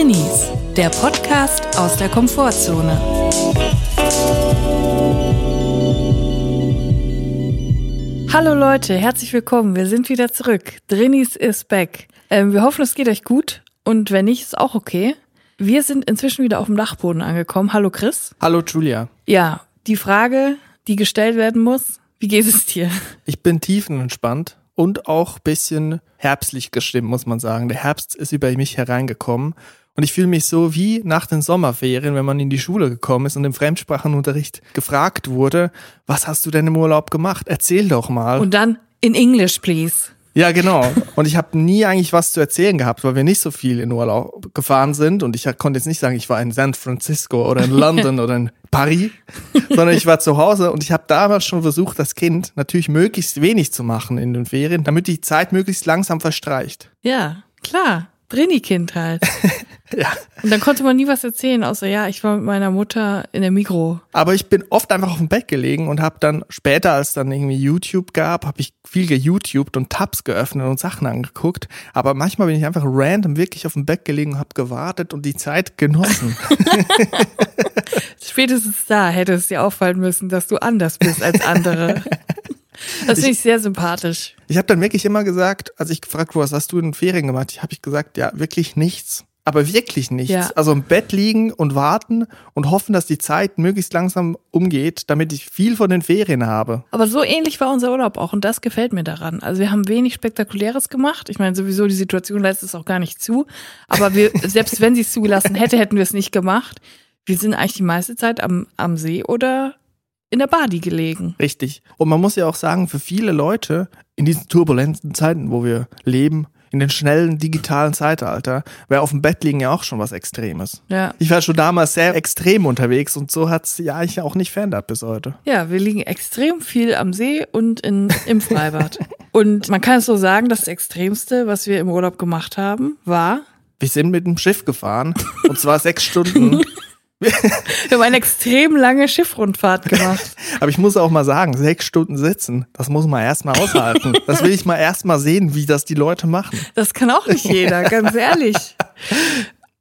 Drinis, der Podcast aus der Komfortzone. Hallo Leute, herzlich willkommen. Wir sind wieder zurück. Drinis is back. Ähm, wir hoffen, es geht euch gut und wenn nicht, ist auch okay. Wir sind inzwischen wieder auf dem Dachboden angekommen. Hallo Chris. Hallo Julia. Ja, die Frage, die gestellt werden muss, wie geht es dir? Ich bin tiefenentspannt und auch bisschen herbstlich gestimmt, muss man sagen. Der Herbst ist über mich hereingekommen und ich fühle mich so wie nach den Sommerferien, wenn man in die Schule gekommen ist und im Fremdsprachenunterricht gefragt wurde, was hast du denn im Urlaub gemacht? Erzähl doch mal. Und dann in English, please. Ja, genau. Und ich habe nie eigentlich was zu erzählen gehabt, weil wir nicht so viel in Urlaub gefahren sind. Und ich konnte jetzt nicht sagen, ich war in San Francisco oder in London oder in Paris, sondern ich war zu Hause und ich habe damals schon versucht, das Kind natürlich möglichst wenig zu machen in den Ferien, damit die Zeit möglichst langsam verstreicht. Ja, klar. Brini-Kind halt. Ja. Und dann konnte man nie was erzählen, außer ja, ich war mit meiner Mutter in der Mikro. Aber ich bin oft einfach auf dem Bett gelegen und habe dann später, als dann irgendwie YouTube gab, habe ich viel geYouTubed und Tabs geöffnet und Sachen angeguckt. Aber manchmal bin ich einfach random wirklich auf dem Bett gelegen und habe gewartet und die Zeit genossen. Spätestens da hätte es dir auffallen müssen, dass du anders bist als andere. Das finde ich sehr sympathisch. Ich habe dann wirklich immer gesagt, als ich gefragt wurde, was hast du in den Ferien gemacht, habe ich gesagt, ja, wirklich nichts. Aber wirklich nichts. Ja. Also im Bett liegen und warten und hoffen, dass die Zeit möglichst langsam umgeht, damit ich viel von den Ferien habe. Aber so ähnlich war unser Urlaub auch und das gefällt mir daran. Also wir haben wenig Spektakuläres gemacht. Ich meine, sowieso die Situation lässt es auch gar nicht zu. Aber wir, selbst wenn sie es zugelassen hätte, hätten wir es nicht gemacht. Wir sind eigentlich die meiste Zeit am, am See oder in der Badi gelegen. Richtig. Und man muss ja auch sagen, für viele Leute in diesen turbulenten Zeiten, wo wir leben, in den schnellen digitalen Zeitalter, wäre auf dem Bett liegen ja auch schon was Extremes. Ja. Ich war schon damals sehr extrem unterwegs und so hat's ja eigentlich auch nicht verändert bis heute. Ja, wir liegen extrem viel am See und in, im Freibad. und man kann es so sagen, das Extremste, was wir im Urlaub gemacht haben, war, Wir sind mit dem Schiff gefahren und zwar sechs Stunden. wir haben eine extrem lange Schiffrundfahrt gemacht. Aber ich muss auch mal sagen, sechs Stunden sitzen, das muss man erstmal aushalten. Das will ich mal erstmal sehen, wie das die Leute machen. Das kann auch nicht jeder, ganz ehrlich.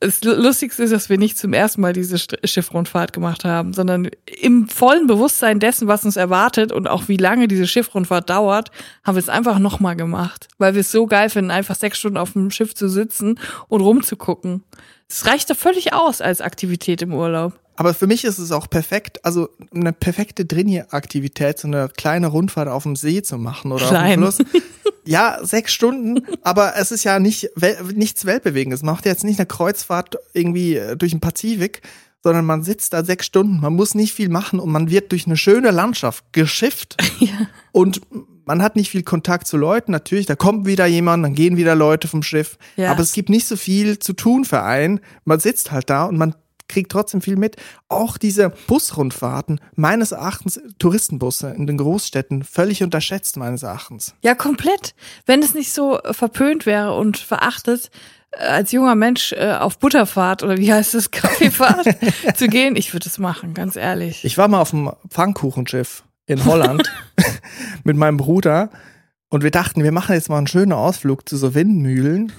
Das Lustigste ist, dass wir nicht zum ersten Mal diese Schiffrundfahrt gemacht haben, sondern im vollen Bewusstsein dessen, was uns erwartet und auch wie lange diese Schiffrundfahrt dauert, haben wir es einfach nochmal gemacht. Weil wir es so geil finden, einfach sechs Stunden auf dem Schiff zu sitzen und rumzugucken. Das reicht da völlig aus als Aktivität im Urlaub. Aber für mich ist es auch perfekt, also eine perfekte Drini-Aktivität, so eine kleine Rundfahrt auf dem See zu machen oder Klein. auf dem Fluss. Ja, sechs Stunden, aber es ist ja nicht nichts Weltbewegendes. Man macht jetzt nicht eine Kreuzfahrt irgendwie äh, durch den Pazifik, sondern man sitzt da sechs Stunden, man muss nicht viel machen und man wird durch eine schöne Landschaft geschifft. Und man hat nicht viel Kontakt zu Leuten, natürlich, da kommt wieder jemand, dann gehen wieder Leute vom Schiff. Ja. Aber es gibt nicht so viel zu tun für einen. Man sitzt halt da und man kriegt trotzdem viel mit. Auch diese Busrundfahrten, meines Erachtens Touristenbusse in den Großstädten, völlig unterschätzt meines Erachtens. Ja, komplett. Wenn es nicht so verpönt wäre und verachtet, äh, als junger Mensch äh, auf Butterfahrt oder wie heißt das, Kaffeefahrt zu gehen, ich würde es machen, ganz ehrlich. Ich war mal auf dem Pfannkuchenschiff in Holland mit meinem Bruder und wir dachten, wir machen jetzt mal einen schönen Ausflug zu so Windmühlen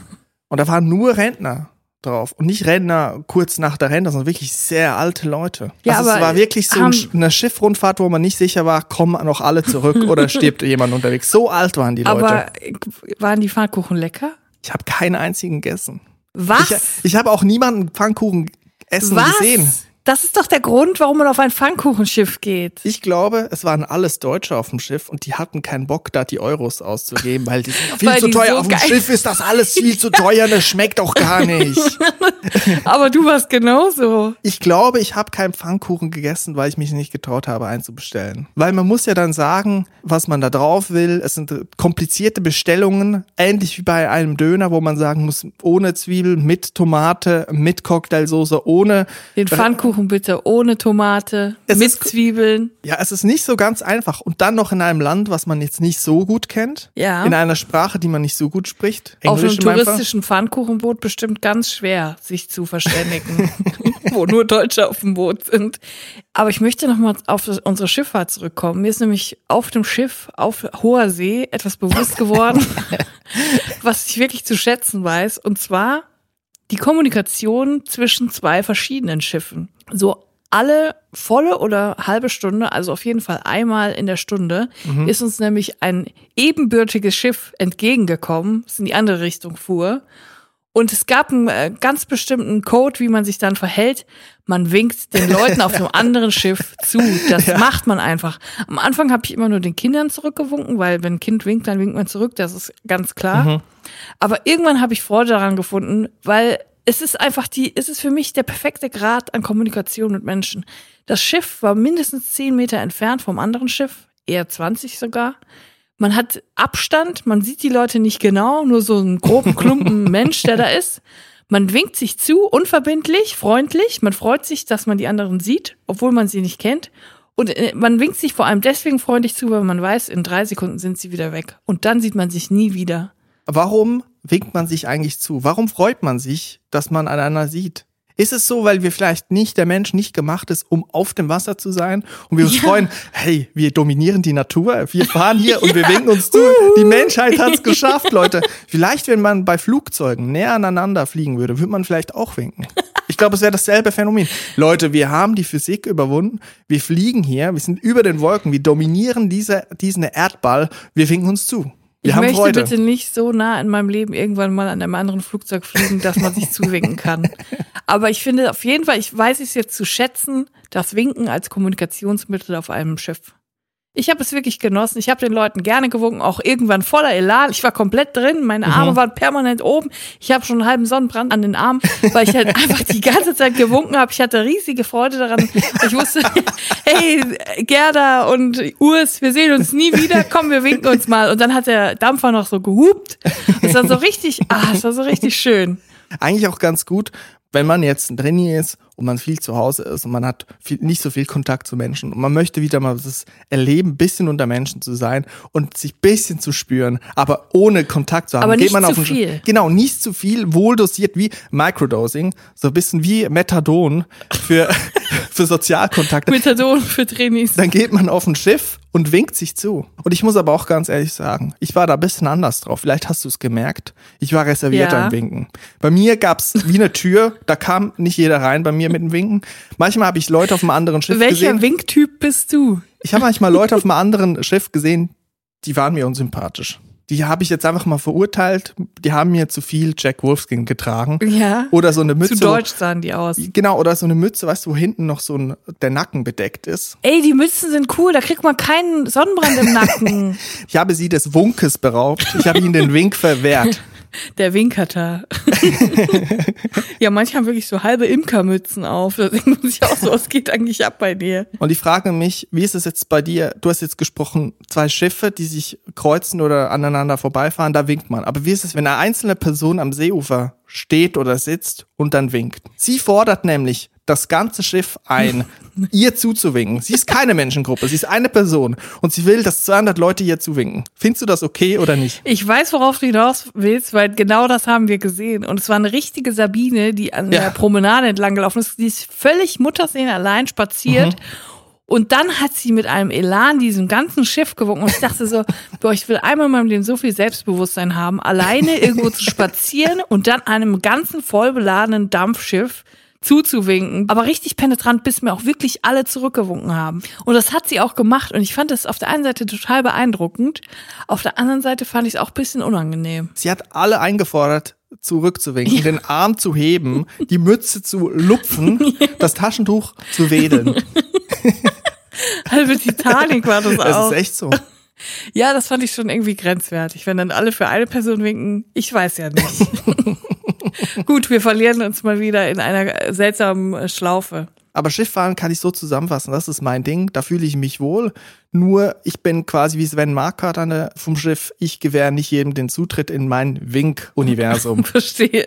und da waren nur Rentner drauf und nicht Rentner kurz nach der Rente, sondern wirklich sehr alte Leute. Ja, also es war wirklich so haben- ein- eine Schiffrundfahrt, wo man nicht sicher war, kommen noch alle zurück oder stirbt jemand unterwegs. So alt waren die Leute. Aber waren die Pfannkuchen lecker? ich habe keinen einzigen gegessen. Was? Ich, ich habe auch niemanden Pfannkuchen essen Was? gesehen. Das ist doch der Grund, warum man auf ein Pfannkuchenschiff geht. Ich glaube, es waren alles Deutsche auf dem Schiff und die hatten keinen Bock, da die Euros auszugeben, weil die sind viel Weil zu teuer. so auf dem Schiff ist das alles viel zu teuer, das schmeckt doch gar nicht. Aber du warst genauso. Ich glaube, ich habe keinen Pfannkuchen gegessen, weil ich mich nicht getraut habe einzubestellen. Weil man muss ja dann sagen, was man da drauf will. Es sind komplizierte Bestellungen, ähnlich wie bei einem Döner, wo man sagen muss, ohne Zwiebel, mit Tomate, mit Cocktailsoße, ohne Den Pfannkuchen bitte ohne Tomate, Es mit ist- Zwiebeln. Ja, es ist nicht so ganz einfach. Und dann noch in einem Land, was man jetzt nicht so gut kennt. Ja. In einer Sprache, die man nicht so gut spricht. Auf einem Englisch meinem Fall. touristischen Pfannkuchenboot bestimmt ganz schwer, sich zu verständigen, wo nur Deutsche auf dem Boot sind. Aber ich möchte nochmal auf unsere Schifffahrt zurückkommen. Mir ist nämlich auf dem Schiff, auf hoher See, etwas bewusst geworden, was ich wirklich zu schätzen weiß. Und zwar die Kommunikation zwischen zwei verschiedenen Schiffen. So alle volle oder halbe Stunde, also auf jeden Fall einmal in der Stunde, mhm. ist uns nämlich ein ebenbürtiges Schiff entgegengekommen, das in die andere Richtung fuhr. Und es gab einen äh, ganz bestimmten Code, wie man sich dann verhält. Man winkt den Leuten auf einem anderen Schiff zu. Das ja. macht man einfach. Am Anfang habe ich immer nur den Kindern zurückgewunken, weil wenn ein Kind winkt, dann winkt man zurück. Das ist ganz klar. Mhm. Aber irgendwann habe ich Freude daran gefunden, weil es ist einfach die, es ist für mich der perfekte Grad an Kommunikation mit Menschen. Das Schiff war mindestens zehn Meter entfernt vom anderen Schiff, eher 20 sogar. Man hat Abstand, man sieht die Leute nicht genau, nur so einen groben Klumpen Mensch, der da ist. Man winkt sich zu, unverbindlich, freundlich. Man freut sich, dass man die anderen sieht, obwohl man sie nicht kennt. Und äh, man winkt sich vor allem deswegen freundlich zu, weil man weiß, in drei Sekunden sind sie wieder weg. Und dann sieht man sich nie wieder. Warum winkt man sich eigentlich zu? Warum freut man sich, dass man einander sieht? Ist es so, weil wir vielleicht nicht, der Mensch nicht gemacht ist, um auf dem Wasser zu sein und wir uns ja. freuen, hey, wir dominieren die Natur, wir fahren hier und wir winken uns zu. Die Menschheit hat es geschafft, Leute. Vielleicht, wenn man bei Flugzeugen näher aneinander fliegen würde, würde man vielleicht auch winken. Ich glaube, es wäre dasselbe Phänomen. Leute, wir haben die Physik überwunden. Wir fliegen hier, wir sind über den Wolken, wir dominieren diese, diesen Erdball, wir winken uns zu. Wir ich möchte Freude. bitte nicht so nah in meinem Leben irgendwann mal an einem anderen Flugzeug fliegen, dass man sich zuwinken kann. Aber ich finde auf jeden Fall, ich weiß es jetzt zu schätzen, das Winken als Kommunikationsmittel auf einem Schiff. Ich habe es wirklich genossen. Ich habe den Leuten gerne gewunken, auch irgendwann voller Elan. Ich war komplett drin, meine Arme mhm. waren permanent oben. Ich habe schon einen halben Sonnenbrand an den Armen, weil ich halt einfach die ganze Zeit gewunken habe. Ich hatte riesige Freude daran. Ich wusste, hey, Gerda und Urs, wir sehen uns nie wieder. Komm, wir winken uns mal. Und dann hat der Dampfer noch so gehupt. Es war so richtig, ah, es war so richtig schön. Eigentlich auch ganz gut, wenn man jetzt ein Trainee ist und man viel zu Hause ist und man hat viel, nicht so viel Kontakt zu Menschen und man möchte wieder mal das erleben, bisschen unter Menschen zu sein und sich bisschen zu spüren, aber ohne Kontakt zu haben. Aber Geht nicht man zu auf einen, viel. Genau, nicht zu viel, wohl dosiert wie Microdosing, so ein bisschen wie Methadon für, für Sozialkontakte. Methadon für Trainees. Dann geht man auf ein Schiff und winkt sich zu. Und ich muss aber auch ganz ehrlich sagen, ich war da ein bisschen anders drauf. Vielleicht hast du es gemerkt. Ich war reservierter Ja. im Winken. Bei mir gab's wie eine Tür, da kam nicht jeder rein bei mir mit dem Winken. Manchmal habe ich Leute auf einem anderen Schiff Welcher gesehen. Winktyp bist du? Ich habe manchmal Leute auf einem anderen Schiff gesehen, die waren mir unsympathisch. Die habe ich jetzt einfach mal verurteilt. Die haben mir zu viel Jack Wolfskin getragen. Ja. Oder so eine Mütze. Zu deutsch sahen die aus. Genau, oder so eine Mütze, weißt du, wo hinten noch so ein, der Nacken bedeckt ist. Ey, die Mützen sind cool, da kriegt man keinen Sonnenbrand im Nacken. Ich habe sie des Wunkes beraubt. Ich habe ihnen den Wink verwehrt. Der Winkerter. ja, manche haben wirklich so halbe Imkermützen auf. Da denkt man sich auch so, was geht eigentlich ab bei dir? Und ich frage mich, wie ist es jetzt bei dir? Du hast jetzt gesprochen, zwei Schiffe, die sich kreuzen oder aneinander vorbeifahren, da winkt man. Aber wie ist es, wenn eine einzelne Person am Seeufer steht oder sitzt und dann winkt? Sie fordert nämlich das ganze Schiff ein, ihr zuzuwinken. Sie ist keine Menschengruppe, sie ist eine Person und sie will, dass 200 Leute ihr zuwinken. Findest du das okay oder nicht? Ich weiß, worauf du hinaus willst, weil genau das haben wir gesehen. Und es war eine richtige Sabine, die an Ja. der Promenade entlang gelaufen ist. Die ist völlig Mutterseelen allein spaziert. Und dann hat sie mit einem Elan diesem ganzen Schiff gewunken. Und ich dachte so, boah, ich will einmal in meinem Leben so viel Selbstbewusstsein haben, alleine irgendwo zu spazieren und dann einem ganzen vollbeladenen Dampfschiff zuzuwinken. Aber richtig penetrant, bis mir auch wirklich alle zurückgewunken haben. Und das hat sie auch gemacht. Und ich fand das auf der einen Seite total beeindruckend. Auf der anderen Seite fand ich es auch ein bisschen unangenehm. Sie hat alle eingefordert, zurückzuwinken, den Arm zu heben, die Mütze zu lupfen, das Taschentuch zu wedeln. Halbe Titanic war das Das auch. ist echt so. Ja, das fand ich schon irgendwie grenzwertig. Wenn dann alle für eine Person winken, ich weiß ja nicht. Gut, wir verlieren uns mal wieder in einer seltsamen Schlaufe. Aber Schifffahren kann ich so zusammenfassen. Das ist mein Ding. Da fühle ich mich wohl. Nur ich bin quasi wie Sven Markert vom Schiff. Ich gewähre nicht jedem den Zutritt in mein Wink-Universum. Verstehe.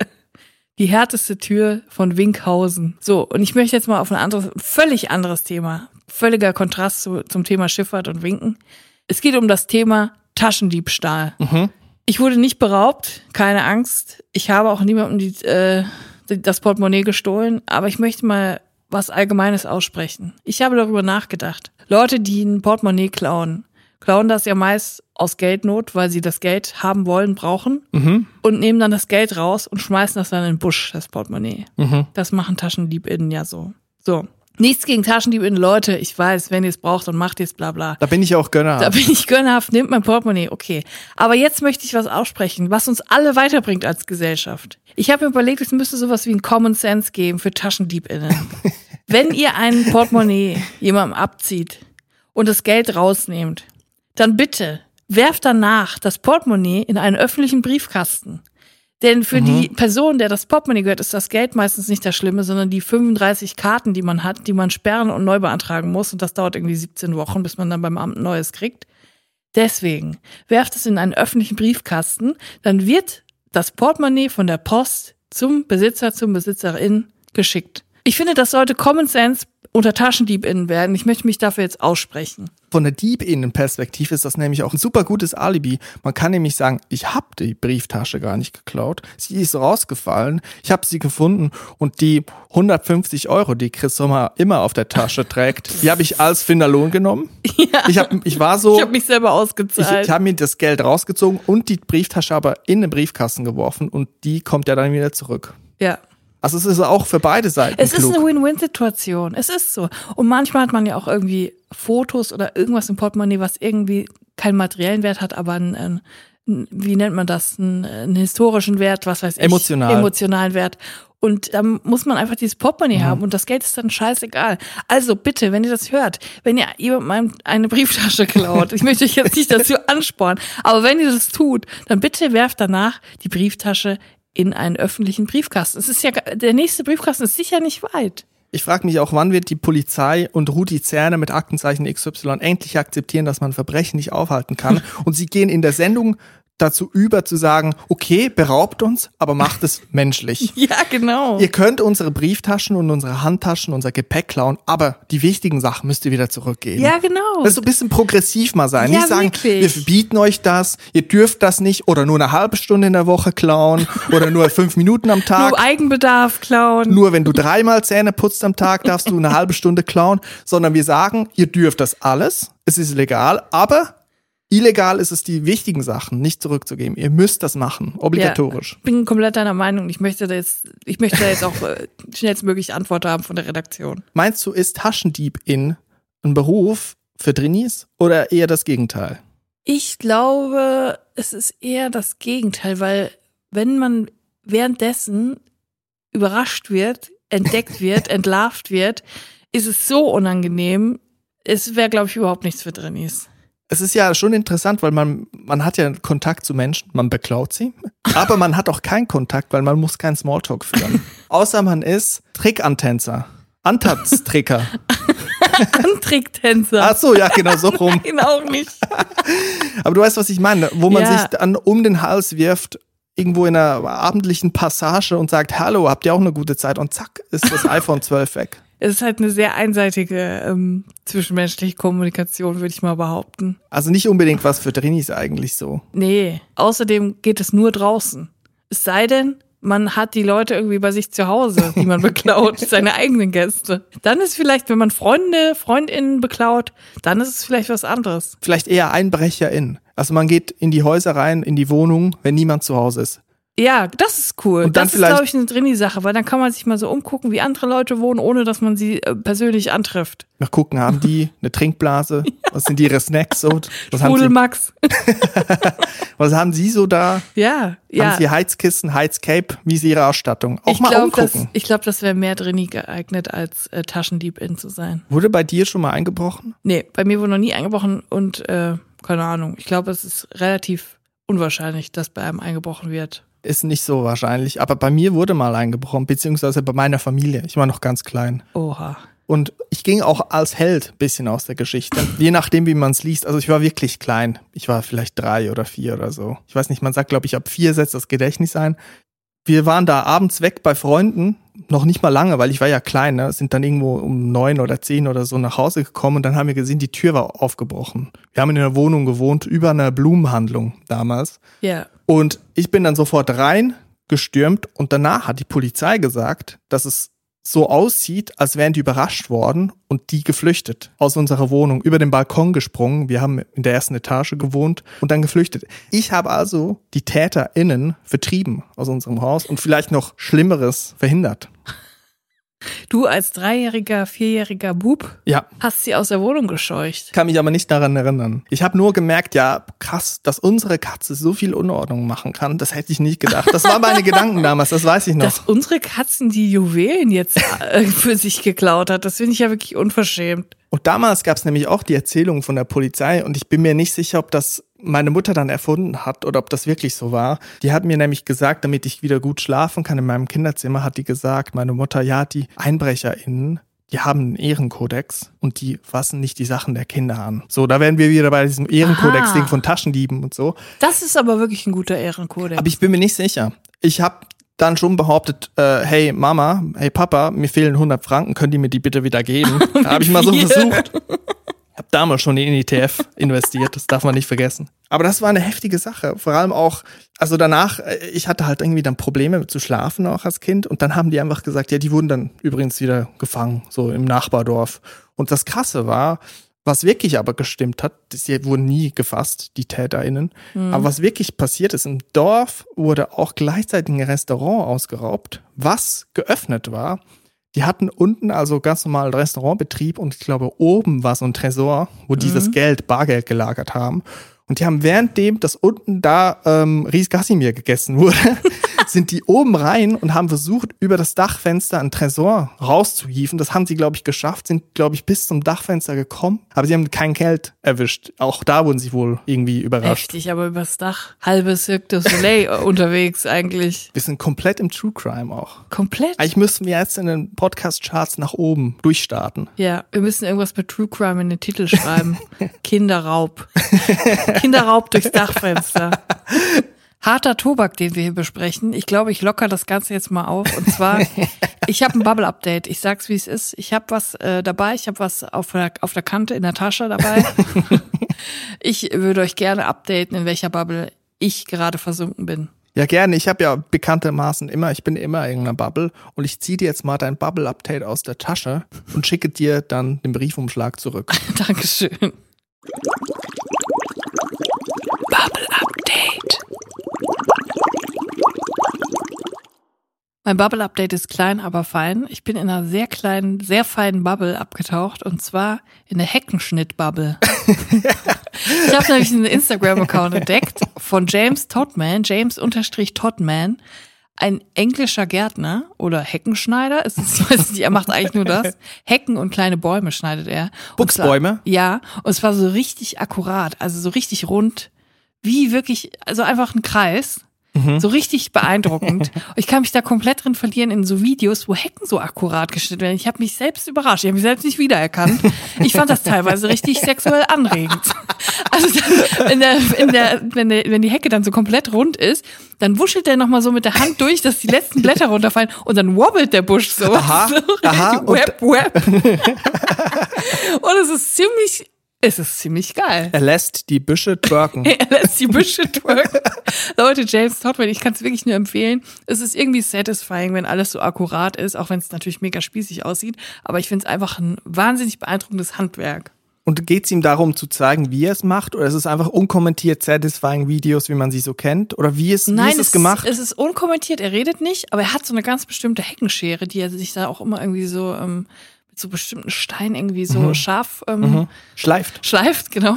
Die härteste Tür von Winkhausen. So, und ich möchte jetzt mal auf ein anderes, völlig anderes Thema. Völliger Kontrast zu, zum Thema Schifffahrt und Winken. Es geht um das Thema Taschendiebstahl. Ich wurde nicht beraubt, keine Angst. Ich habe auch niemandem die, äh, das Portemonnaie gestohlen, aber ich möchte mal was Allgemeines aussprechen. Ich habe darüber nachgedacht. Leute, die ein Portemonnaie klauen, klauen das ja meist aus Geldnot, weil sie das Geld haben wollen, brauchen Mhm. und nehmen dann das Geld raus und schmeißen das dann in den Busch, das Portemonnaie. Mhm. Das machen TaschendiebInnen ja so. So. Nichts gegen TaschendiebInnen, Leute. Ich weiß, wenn ihr es braucht, dann macht ihr es, bla bla. Da bin ich auch Gönner. Da bin ich gönnerhaft, nehmt mein Portemonnaie, okay. Aber jetzt möchte ich was aussprechen, was uns alle weiterbringt als Gesellschaft. Ich habe mir überlegt, es müsste sowas wie ein Common Sense geben für TaschendiebInnen. Wenn ihr ein Portemonnaie jemandem abzieht und das Geld rausnehmt, dann bitte werft danach das Portemonnaie in einen öffentlichen Briefkasten. Denn für die Person, der das Portemonnaie gehört, ist das Geld meistens nicht das Schlimme, sondern die 35 Karten, die man hat, die man sperren und neu beantragen muss. Und das dauert irgendwie 17 Wochen, bis man dann beim Amt neues kriegt. Deswegen werft es in einen öffentlichen Briefkasten, dann wird das Portemonnaie von der Post zum Besitzer, zum Besitzerin geschickt. Ich finde, das sollte Common Sense unter TaschendiebInnen werden. Ich möchte mich dafür jetzt aussprechen. Von der Diebinnenperspektive ist das nämlich auch ein super gutes Alibi. Man kann nämlich sagen, ich habe die Brieftasche gar nicht geklaut. Sie ist rausgefallen. Ich habe sie gefunden und die 150 Euro, die Chris Sommer immer auf der Tasche trägt, die habe ich als Finderlohn genommen. Ja. Ich, hab, ich war so, Ich habe mich selber ich, ausgezahlt. ich habe mir das Geld rausgezogen und die Brieftasche aber in den Briefkasten geworfen und die kommt ja dann wieder zurück. ja. Also es ist auch für beide Seiten Es ist klug. eine Win-Win-Situation. Es ist so. Und manchmal hat man ja auch irgendwie Fotos oder irgendwas im Portemonnaie, was irgendwie keinen materiellen Wert hat, aber einen, einen wie nennt man das, einen, einen historischen Wert, was weiß ich. Emotional. Emotionalen Wert. Und da muss man einfach dieses Portemonnaie Mhm. haben und das Geld ist dann scheißegal. Also bitte, wenn ihr das hört, wenn ihr jemandem eine Brieftasche klaut, ich möchte euch jetzt nicht dazu anspornen, aber wenn ihr das tut, dann bitte werft danach die Brieftasche in einen öffentlichen Briefkasten. Es ist ja, der nächste Briefkasten ist sicher nicht weit. Ich frage mich auch, wann wird die Polizei und Rudi Zerne mit Aktenzeichen XY endlich akzeptieren, dass man Verbrechen nicht aufhalten kann. Und sie gehen in der Sendung dazu über zu sagen, okay, beraubt uns, aber macht es menschlich. Ja, genau. Ihr könnt unsere Brieftaschen und unsere Handtaschen, unser Gepäck klauen, aber die wichtigen Sachen müsst ihr wieder zurückgeben. ja, genau. Das ist so ein bisschen progressiv mal sein. Ja, nicht sagen, wirklich. wir verbieten euch das, ihr dürft das nicht oder nur eine halbe Stunde in der Woche klauen oder nur fünf Minuten am Tag. Nur Eigenbedarf klauen. Nur wenn du dreimal Zähne putzt am Tag, darfst du eine halbe Stunde klauen, sondern wir sagen, ihr dürft das alles, es ist legal, aber illegal ist es, die wichtigen Sachen nicht zurückzugeben. Ihr müsst das machen, obligatorisch. Ja, ich bin komplett deiner Meinung. Ich möchte da jetzt, ich möchte da jetzt auch äh, schnellstmöglich Antwort haben von der Redaktion. Meinst du, ist Taschendieb in ein Beruf für Drinis oder eher das Gegenteil? Ich glaube, es ist eher das Gegenteil, weil wenn man währenddessen überrascht wird, entdeckt wird, entlarvt wird, ist es so unangenehm. Es wäre, glaube ich, überhaupt nichts für Drinis. Es ist ja schon interessant, weil man, man hat ja Kontakt zu Menschen, man beklaut sie, aber man hat auch keinen Kontakt, weil man muss keinen Smalltalk führen. Außer man ist Trickantänzer, Antanztricker. Antricktänzer. Ach so, ja, genau so rum. Nein, auch nicht. Aber du weißt, was ich meine, wo man Ja. sich dann um den Hals wirft, irgendwo in einer abendlichen Passage und sagt, hallo, habt ihr auch eine gute Zeit? Und zack, ist das iPhone 12 weg. Es ist halt eine sehr einseitige ähm, zwischenmenschliche Kommunikation, würde ich mal behaupten. Also nicht unbedingt was für Drinis eigentlich so. Nee, außerdem geht es nur draußen. Es sei denn, man hat die Leute irgendwie bei sich zu Hause, die man beklaut, seine eigenen Gäste. Dann ist vielleicht, wenn man Freunde, Freundinnen beklaut, dann ist es vielleicht was anderes. Vielleicht eher Einbrecherin. Also man geht in die Häuser rein, in die Wohnung, wenn niemand zu Hause ist. Ja, das ist cool. Und dann das ist, glaube ich, eine Drini-Sache, weil dann kann man sich mal so umgucken, wie andere Leute wohnen, ohne dass man sie äh, persönlich antrifft. Mal gucken, haben die eine Trinkblase? Was sind ihre Snacks so? Was haben, sie, Pudelmax. was haben sie so da? ja, ja. Haben sie Heizkissen, Heizcape? Wie ist ihre Ausstattung? Auch ich mal glaube, das, umgucken. ich glaub, das wäre mehr Drini geeignet, als äh, Taschendiebin zu sein. Wurde bei dir schon mal eingebrochen? Nee, bei mir wurde noch nie eingebrochen und äh, keine Ahnung. Ich glaube, es ist relativ unwahrscheinlich, dass bei einem eingebrochen wird. Ist nicht so wahrscheinlich. Aber bei mir wurde mal eingebrochen, beziehungsweise bei meiner Familie. Ich war noch ganz klein. Oha. Und ich ging auch als Held ein bisschen aus der Geschichte. Je nachdem, wie man es liest. Also ich war wirklich klein. Ich war vielleicht drei oder vier oder so. Ich weiß nicht, man sagt, glaube ich, ab vier setzt das Gedächtnis ein. Wir waren da abends weg bei Freunden, noch nicht mal lange, weil ich war ja klein, ne? sind dann irgendwo um neun oder zehn oder so nach Hause gekommen und dann haben wir gesehen, die Tür war aufgebrochen. Wir haben in einer Wohnung gewohnt, über einer Blumenhandlung damals. Ja. Und ich bin dann sofort rein gestürmt und danach hat die Polizei gesagt, dass es so aussieht, als wären die überrascht worden und die geflüchtet aus unserer Wohnung, über den Balkon gesprungen. Wir haben in der ersten Etage gewohnt und dann geflüchtet. Ich habe also die TäterInnen vertrieben aus unserem Haus und vielleicht noch Schlimmeres verhindert. Du als dreijähriger, vierjähriger Bub Ja, hast sie aus der Wohnung gescheucht. kann mich aber nicht daran erinnern. Ich habe nur gemerkt, ja, krass, dass unsere Katze so viel Unordnung machen kann. Das hätte ich nicht gedacht. Das waren meine Gedanken damals, das weiß ich noch. Dass unsere Katzen die Juwelen jetzt äh, für sich geklaut hat, das finde ich ja wirklich unverschämt. Und damals gab es nämlich auch die Erzählung von der Polizei und ich bin mir nicht sicher, ob das meine Mutter dann erfunden hat oder ob das wirklich so war. Die hat mir nämlich gesagt, damit ich wieder gut schlafen kann in meinem Kinderzimmer, hat die gesagt, meine Mutter, ja, die EinbrecherInnen, die haben einen Ehrenkodex und die fassen nicht die Sachen der Kinder an. So, da wären wir wieder bei diesem Ehrenkodex-Ding von Taschendieben und so. Das ist aber wirklich ein guter Ehrenkodex. Aber ich bin mir nicht sicher. Ich habe dann schon behauptet, äh, hey Mama, hey Papa, mir fehlen 100 Franken, könnt ihr mir die bitte wieder geben? Da habe ich mal so versucht. Hab damals schon in ETF investiert, das darf man nicht vergessen. Aber das war eine heftige Sache. Vor allem auch, also danach, äh, ich hatte halt irgendwie dann Probleme zu schlafen auch als Kind und dann haben die einfach gesagt, ja, die wurden dann übrigens wieder gefangen, so im Nachbardorf. Und das Krasse war, was wirklich aber gestimmt hat, sie wurden nie gefasst, die TäterInnen. Aber was wirklich passiert ist, im Dorf wurde auch gleichzeitig ein Restaurant ausgeraubt, was geöffnet war. Die hatten unten also ganz normal Restaurantbetrieb und ich glaube oben war so ein Tresor, wo die das Geld, Bargeld gelagert haben. Und die haben währenddem, dass unten da ähm, Ries Gassimir gegessen wurde, sind die oben rein und haben versucht, über das Dachfenster ein Tresor rauszuhieven. Das haben sie, glaube ich, geschafft, sind, glaube ich, bis zum Dachfenster gekommen. Aber sie haben kein Geld erwischt. Auch da wurden sie wohl irgendwie überrascht. Heftig, aber übers Dach. Halbes Cirque du Soleil äh, unterwegs eigentlich. Wir sind komplett im True Crime auch. Komplett. Eigentlich müssten wir jetzt in den Podcast-Charts nach oben durchstarten. Ja, wir müssen irgendwas mit True Crime in den Titel schreiben. Kinderraub. Kinderraub durchs Dachfenster. Harter Tobak, den wir hier besprechen. Ich glaube, ich locker das Ganze jetzt mal auf. Und zwar, ich habe ein Bubble-Update. Ich sag's, wie es ist. Ich habe was äh, dabei. Ich habe was auf der, auf der Kante in der Tasche dabei. ich würde euch gerne updaten, in welcher Bubble ich gerade versunken bin. Ja, gerne. Ich habe ja bekanntermaßen immer, ich bin immer in einer Bubble und ich ziehe dir jetzt mal dein Bubble-Update aus der Tasche und schicke dir dann den Briefumschlag zurück. Dankeschön. Bubble Update. Mein Bubble Update ist klein, aber fein. Ich bin in einer sehr kleinen, sehr feinen Bubble abgetaucht und zwar in der Heckenschnitt-Bubble. ich habe nämlich einen Instagram-Account entdeckt von James Todman, James-Todman, ein englischer Gärtner oder Heckenschneider. Es ist, ich weiß nicht, er macht eigentlich nur das. Hecken und kleine Bäume schneidet er. Buchsbäume? Ja, und es war so richtig akkurat, also so richtig rund, wie wirklich, also einfach ein Kreis. So richtig beeindruckend. Ich kann mich da komplett drin verlieren in so Videos, wo Hecken so akkurat geschnitten werden. Ich habe mich selbst überrascht. Ich habe mich selbst nicht wiedererkannt. Ich fand das teilweise richtig sexuell anregend. Also in der, in der, wenn, der, wenn die Hecke dann so komplett rund ist, dann wuschelt der nochmal so mit der Hand durch, dass die letzten Blätter runterfallen und dann wobbelt der Busch so. Aha, so aha, web, web. und es ist ziemlich, es ist ziemlich geil. Er lässt die Büsche twerken. Er lässt die Büsche twerken. Leute, James Todman, ich kann es wirklich nur empfehlen. Es ist irgendwie satisfying, wenn alles so akkurat ist, auch wenn es natürlich mega spießig aussieht. Aber ich finde es einfach ein wahnsinnig beeindruckendes Handwerk. Und geht es ihm darum zu zeigen, wie er es macht? Oder ist es einfach unkommentiert satisfying Videos, wie man sie so kennt? Oder wie ist, wie Nein, ist es gemacht? es ist unkommentiert, er redet nicht, aber er hat so eine ganz bestimmte Heckenschere, die er sich da auch immer irgendwie so ähm, so bestimmten Steinen irgendwie so Mhm. scharf ähm, Schleift. schleift, genau.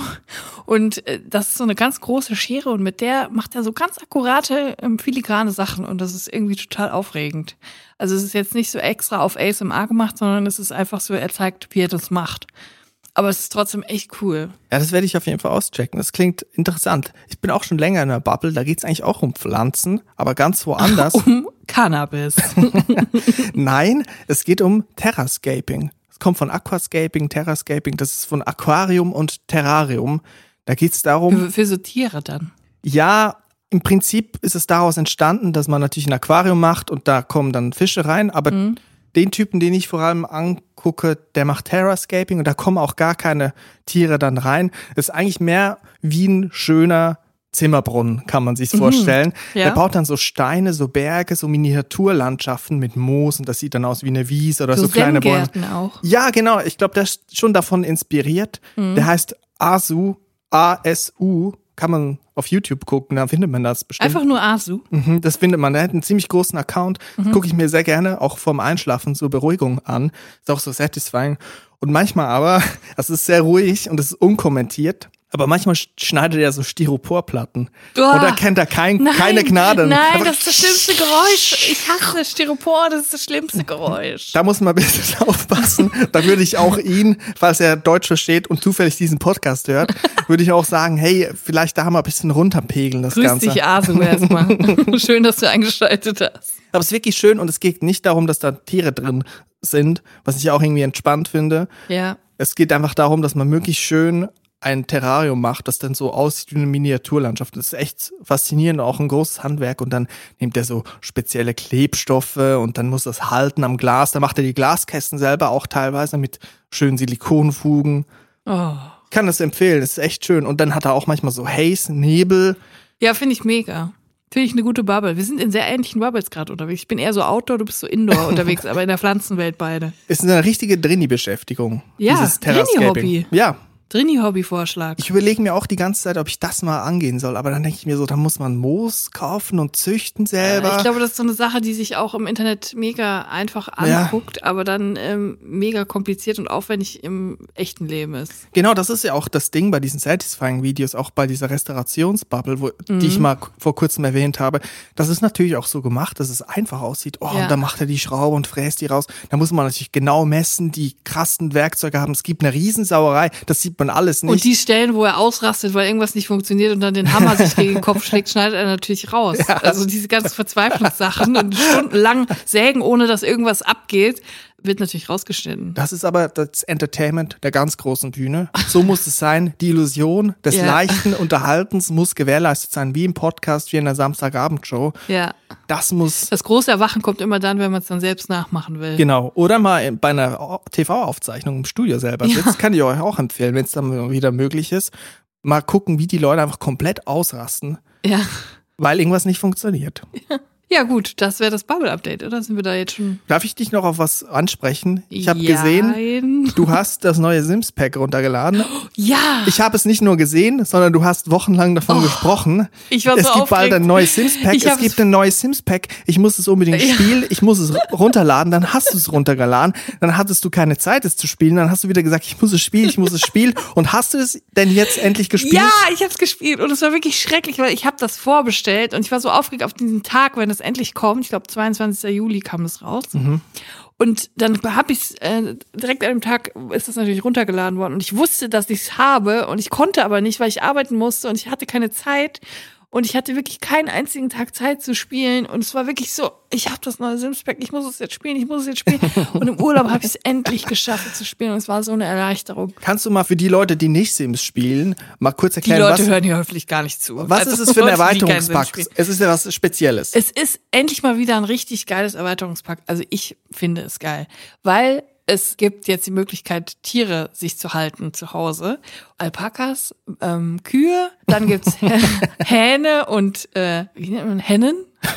Und äh, das ist so eine ganz große Schere und mit der macht er so ganz akkurate, ähm, filigrane Sachen und das ist irgendwie total aufregend. Also es ist jetzt nicht so extra auf ASMR gemacht, sondern es ist einfach so, er zeigt, wie er das macht. Aber es ist trotzdem echt cool. Ja, das werde ich auf jeden Fall auschecken. Das klingt interessant. Ich bin auch schon länger in einer Bubble, da geht es eigentlich auch um Pflanzen, aber ganz woanders. Um Cannabis. Nein, es geht um Terrascaping. Es kommt von Aquascaping, Terrascaping, das ist von Aquarium und Terrarium. Da geht es darum, für, für so Tiere dann. ja, im Prinzip ist es daraus entstanden, dass man natürlich ein Aquarium macht und da kommen dann Fische rein, aber den Typen, den ich vor allem angucke, der macht Terrascaping und da kommen auch gar keine Tiere dann rein. Das ist eigentlich mehr wie ein schöner Zimmerbrunnen, kann man sich vorstellen. Ja. Der baut dann so Steine, so Berge, so Miniaturlandschaften mit Moos und das sieht dann aus wie eine Wiese oder so, So kleine Bäume. Zen-Gärten auch. Ja, genau. Ich glaube, der ist schon davon inspiriert. Der heißt Asu, A-S-U. Kann man auf YouTube gucken, da findet man das bestimmt. Einfach nur Asu. Mhm, das findet man. Er hat einen ziemlich großen Account. Gucke ich mir sehr gerne auch vorm Einschlafen zur Beruhigung an. Ist auch so satisfying. Und manchmal aber, es ist sehr ruhig und es ist unkommentiert. Aber manchmal sch- schneidet er so Styroporplatten. Uah. Und da kennt er kein, keine Gnade. Nein, Aber das ist das schlimmste Geräusch. Ich hasse Styropor, das ist das schlimmste Geräusch. Da muss man ein bisschen aufpassen. Da würde ich auch ihn, falls er Deutsch versteht und zufällig diesen Podcast hört, würde ich auch sagen, hey, vielleicht da mal ein bisschen runterpegeln, das Grüß Ganze. dich, Asu, erstmal. Schön, dass du eingeschaltet hast. Aber es ist wirklich schön und es geht nicht darum, dass da Tiere drin sind, was ich auch irgendwie entspannt finde. Ja. Es geht einfach darum, dass man möglichst schön ein Terrarium macht, das dann so aussieht wie eine Miniaturlandschaft. Das ist echt faszinierend, auch ein großes Handwerk. Und dann nimmt er so spezielle Klebstoffe und dann muss das halten am Glas. Dann macht er die Glaskästen selber auch teilweise mit schönen Silikonfugen. Oh. Ich kann das empfehlen, das ist echt schön. Und dann hat er auch manchmal so Haze, Nebel. Ja, finde ich mega. Finde ich eine gute Bubble. Wir sind in sehr ähnlichen Bubbles gerade unterwegs. Ich bin eher so Outdoor, du bist so Indoor unterwegs, aber in der Pflanzenwelt beide. Ist eine richtige Drini-Beschäftigung. Ja. Drini-Hobby. Ja, Drini-Hobby-Vorschlag. Ich überlege mir auch die ganze Zeit, ob ich das mal angehen soll. Aber dann denke ich mir so, da muss man Moos kaufen und züchten selber. Ich glaube, das ist so eine Sache, die sich auch im Internet mega einfach Ja. anguckt, aber dann ähm, mega kompliziert und aufwendig im echten Leben ist. genau, das ist ja auch das Ding bei diesen Satisfying-Videos, auch bei dieser Restaurationsbubble, wo, die Mhm. ich mal k- vor kurzem erwähnt habe. Das ist natürlich auch so gemacht, dass es einfach aussieht. Oh, Ja. und dann macht er die Schraube und fräst die raus. Da muss man natürlich genau messen, die krassen Werkzeuge haben. Es gibt eine Riesensauerei, das sieht man alles nicht. Und die Stellen, wo er ausrastet, weil irgendwas nicht funktioniert und dann den Hammer sich gegen den Kopf schlägt, schneidet er natürlich raus. Also diese ganzen Verzweiflungssachen und stundenlang sägen, ohne dass irgendwas abgeht, wird natürlich rausgeschnitten. Das ist aber das Entertainment der ganz großen Bühne. So muss es sein. Die Illusion des Ja. leichten Unterhaltens muss gewährleistet sein, wie im Podcast, wie in der Samstagabendshow. Ja. Das muss, Das große Erwachen kommt immer dann, wenn man es dann selbst nachmachen will. genau. Oder mal bei einer TV-Aufzeichnung im Studio selber sitzt. Kann ich euch auch empfehlen, wenn es dann wieder möglich ist. Mal gucken, wie die Leute einfach komplett ausrasten, Ja. weil irgendwas nicht funktioniert. Ja, gut, das wäre das Bubble-Update, oder? Sind wir da jetzt schon? Darf ich dich noch auf was ansprechen? Ich habe gesehen, du hast das neue Sims-Pack runtergeladen. Ja. Ich habe es nicht nur gesehen, sondern du hast wochenlang davon gesprochen. Oh, ich war es so gibt bald aufgeregt. ein neues Sims-Pack. Es gibt ein neues Sims-Pack. Ich muss es unbedingt Ja. spielen. Ich muss es runterladen. Dann hast du es runtergeladen. Dann hattest du keine Zeit, es zu spielen. Dann hast du wieder gesagt, ich muss es spielen, ich muss es spielen. Und hast du es denn jetzt endlich gespielt? Ja, ich habe es gespielt und es war wirklich schrecklich, weil ich habe das vorbestellt und ich war so aufgeregt auf diesen Tag, wenn es endlich kommt. Ich glaube, 22. Juli kam es raus. Und dann habe ich äh, direkt an dem Tag ist das natürlich runtergeladen worden und ich wusste, dass ich es habe und ich konnte aber nicht, weil ich arbeiten musste und ich hatte keine Zeit und ich hatte wirklich keinen einzigen Tag Zeit zu spielen und es war wirklich so, ich habe das neue Sims Pack, ich muss es jetzt spielen, ich muss es jetzt spielen und im Urlaub habe ich es endlich geschafft es zu spielen und es war so eine Erleichterung. Kannst du mal für die Leute, die nicht Sims spielen, mal kurz Die erklären, Leute was, hören hier hoffentlich gar nicht zu. was Also ist es für ein die Erweiterungspack? Es ist ja was Spezielles. Es ist endlich mal wieder ein richtig geiles Erweiterungspack. Also ich finde es geil, weil es gibt jetzt die Möglichkeit, Tiere sich zu halten zu Hause. Alpakas, ähm, Kühe, dann gibt's Hähne und äh, wie nennt man Hennen?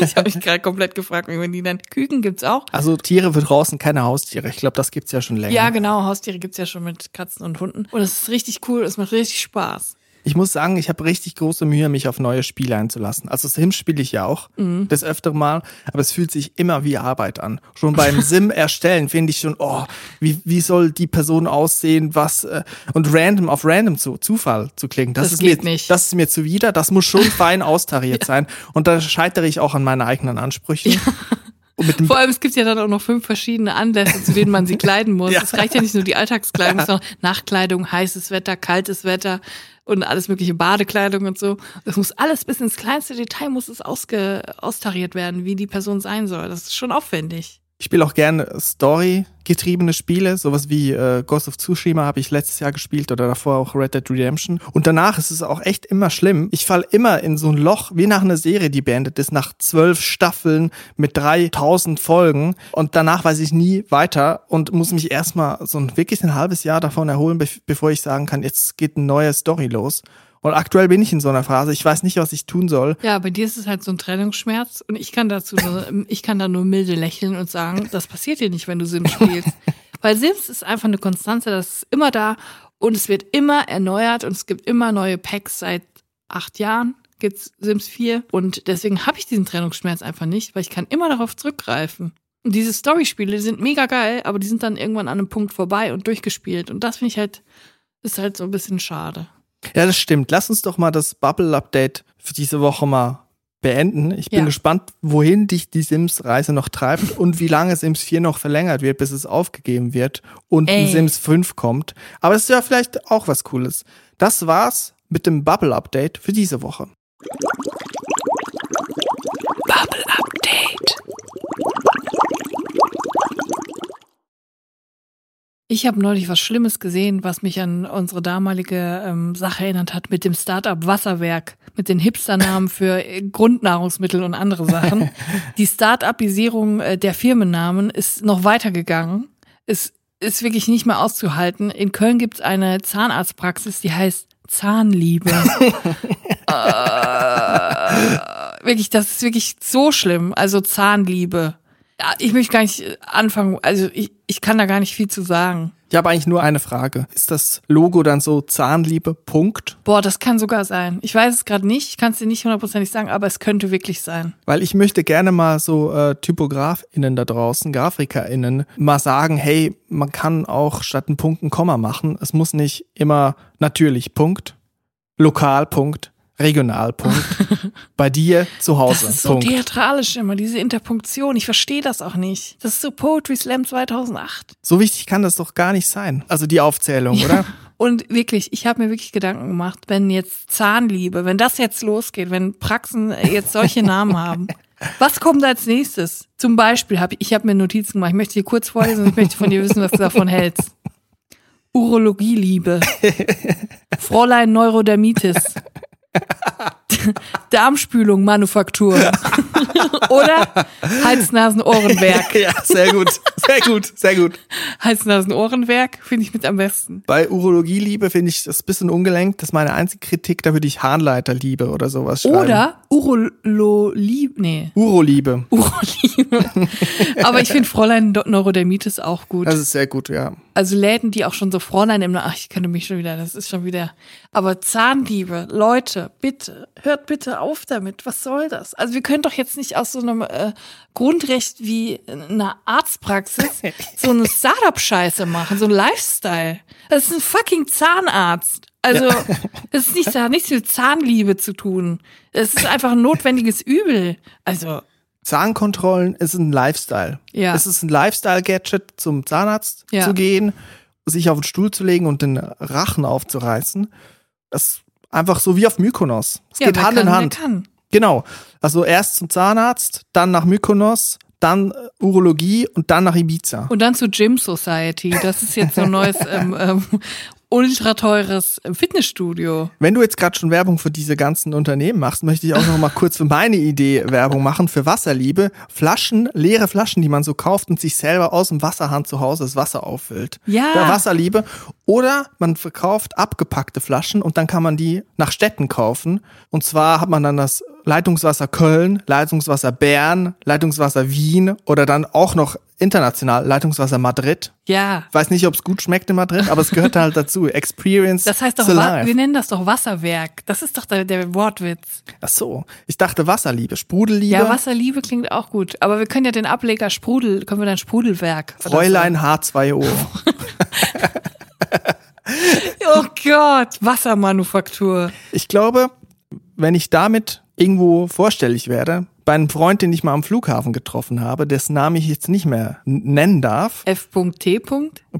ich habe mich gerade komplett gefragt, wie man die nennt. Küken gibt's auch. also Tiere für draußen, keine Haustiere. Ich glaube, das gibt's ja schon länger. Ja, genau, Haustiere gibt's ja schon mit Katzen und Hunden. Und es ist richtig cool, es macht richtig Spaß. Ich muss sagen, ich habe richtig große Mühe, mich auf neue Spiele einzulassen. Also Sims spiele ich ja auch Mhm. das öftere Mal, aber es fühlt sich immer wie Arbeit an. Schon beim Sim erstellen finde ich schon, oh, wie, wie soll die Person aussehen, was äh, und random auf random zu Zufall zu klicken. Das, Das ist geht mir nicht. das ist mir zuwider, das muss schon fein austariert sein und da scheitere ich auch an meinen eigenen Ansprüchen. Dem Vor allem, es gibt ja dann auch noch fünf verschiedene Anlässe, zu denen man sie kleiden muss. Ja. Es reicht ja nicht nur die Alltagskleidung, sondern Nachtkleidung, heißes Wetter, kaltes Wetter und alles mögliche Badekleidung und so. Das muss alles bis ins kleinste Detail muss es ausge, austariert werden, wie die Person sein soll. Das ist schon aufwendig. Ich spiele auch gerne Story-getriebene Spiele, sowas wie äh, Ghost of Tsushima habe ich letztes Jahr gespielt oder davor auch Red Dead Redemption. Und danach ist es auch echt immer schlimm. Ich fall immer in so ein Loch, wie nach einer Serie, die beendet ist, nach zwölf Staffeln mit 3000 Folgen. Und danach weiß ich nie weiter und muss mich erstmal so ein wirklich ein halbes Jahr davon erholen, bef- bevor ich sagen kann, jetzt geht eine neue Story los. Und aktuell bin ich in so einer Phase, ich weiß nicht, was ich tun soll. Ja, bei dir ist es halt so ein Trennungsschmerz und ich kann dazu nur, ich kann da nur milde lächeln und sagen, das passiert dir nicht, wenn du Sims spielst. Weil Sims ist einfach eine Konstante, das ist immer da und es wird immer erneuert und es gibt immer neue Packs seit acht Jahren gibt's Sims 4 und deswegen habe ich diesen Trennungsschmerz einfach nicht, weil ich kann immer darauf zurückgreifen. Und diese Storyspiele sind mega geil, aber die sind dann irgendwann an einem Punkt vorbei und durchgespielt und das finde ich halt ist halt so ein bisschen schade. Ja, das stimmt. Lass uns doch mal das Bubble-Update für diese Woche mal beenden. Ich bin Ja. gespannt, wohin dich die Sims-Reise noch treibt und wie lange Sims 4 noch verlängert wird, bis es aufgegeben wird und ein Ey. Sims 5 kommt. Aber es ist ja vielleicht auch was Cooles. Das war's mit dem Bubble-Update für diese Woche. Bubble Update. Ich habe neulich was Schlimmes gesehen, was mich an unsere damalige ähm, Sache erinnert hat mit dem Startup Wasserwerk, mit den Hipsternamen für äh, Grundnahrungsmittel und andere Sachen. Die Startupisierung äh, der Firmennamen ist noch weitergegangen. Es ist wirklich nicht mehr auszuhalten. In Köln gibt es eine Zahnarztpraxis, die heißt Zahnliebe. äh, wirklich, das ist wirklich so schlimm. Also Zahnliebe. Ich möchte gar nicht äh, anfangen, also ich, ich kann da gar nicht viel zu sagen. Ich habe eigentlich nur eine Frage. Ist das Logo dann so Zahnliebe, Punkt? Boah, das kann sogar sein. Ich weiß es gerade nicht, ich kann es dir nicht hundertprozentig sagen, aber es könnte wirklich sein. Weil ich möchte gerne mal so äh, TypografInnen da draußen, GrafikerInnen, mal sagen, hey, man kann auch statt einen Punkt ein Komma machen. Es muss nicht immer natürlich Punkt, lokal Punkt, regional Punkt, bei dir zu Hause Das ist so Punkt. theatralisch immer, diese Interpunktion. Ich verstehe das auch nicht. Das ist so Poetry Slam 2008. So wichtig kann das doch gar nicht sein. Also die Aufzählung, oder? Und wirklich, ich habe mir wirklich Gedanken gemacht, wenn jetzt Zahnliebe, wenn das jetzt losgeht, wenn Praxen jetzt solche Namen haben, was kommt als nächstes? Zum Beispiel habe ich, ich habe mir Notizen gemacht, ich möchte dir kurz vorlesen und ich möchte von dir wissen, was du davon hältst. Urologieliebe. Fräulein Neurodermitis. Darmspülung Manufaktur. Oder Hals-Nasen-Ohrenwerk. ja, sehr gut, sehr gut, sehr gut. Hals-Nasen-Ohrenwerk finde ich mit am besten. Bei Urologieliebe finde ich das ein bisschen ungelenkt. Das ist meine einzige Kritik. Da würde ich Harnleiterliebe oder sowas schreiben. Oder Urololie, nee, Uroliebe. Uroliebe. Aber ich finde Fräulein Neurodermitis auch gut. Das ist sehr gut, ja. Also Läden, die auch schon so Fräulein im, ach, ich könnte mich schon wieder, das ist schon wieder. Aber Zahnliebe, Leute, bitte, hört bitte auf damit. Was soll das? Also wir können doch jetzt nicht aus so einem äh, Grundrecht wie einer Arztpraxis so eine Startup-Scheiße machen, so ein Lifestyle. Das ist ein fucking Zahnarzt. Also, das ist nicht, das hat nichts mit Zahnliebe zu tun. Es ist einfach ein notwendiges Übel. Also, Zahnkontrollen ist ein Lifestyle. Ja. Es ist ein Lifestyle-Gadget, zum Zahnarzt Ja. zu gehen, sich auf den Stuhl zu legen und den Rachen aufzureißen. Das ist einfach so wie auf Mykonos. Es geht wer Hand kann, in Hand. Genau. Also erst zum Zahnarzt, dann nach Mykonos, dann äh, Urologie und dann nach Ibiza. Und dann zu Gym Society. Das ist jetzt so ein neues ähm, ähm, ultra teures ähm, Fitnessstudio. Wenn du jetzt gerade schon Werbung für diese ganzen Unternehmen machst, möchte ich auch noch mal kurz für meine Idee Werbung machen für Wasserliebe. Flaschen, leere Flaschen, die man so kauft und sich selber aus dem Wasserhahn zu Hause das Wasser auffüllt. Ja. Der Wasserliebe. Oder man verkauft abgepackte Flaschen und dann kann man die nach Städten kaufen. Und zwar hat man dann das Leitungswasser Köln, Leitungswasser Bern, Leitungswasser Wien oder dann auch noch international Leitungswasser Madrid. Ja. Weiß nicht, ob es gut schmeckt in Madrid, aber es gehört halt dazu. Experience Das heißt doch, wir nennen das doch Wasserwerk. Das ist doch der, der Wortwitz. Ach so, ich dachte Wasserliebe, Sprudelliebe. Ja, Wasserliebe klingt auch gut. Aber wir können ja den Ableger Sprudel, können wir dann Sprudelwerk. Fräulein H2O. So. Oh Gott, Wassermanufaktur. Ich glaube, wenn ich damit irgendwo vorstellig werde, bei einem Freund, den ich mal am Flughafen getroffen habe, dessen Namen ich jetzt nicht mehr nennen darf, F.T.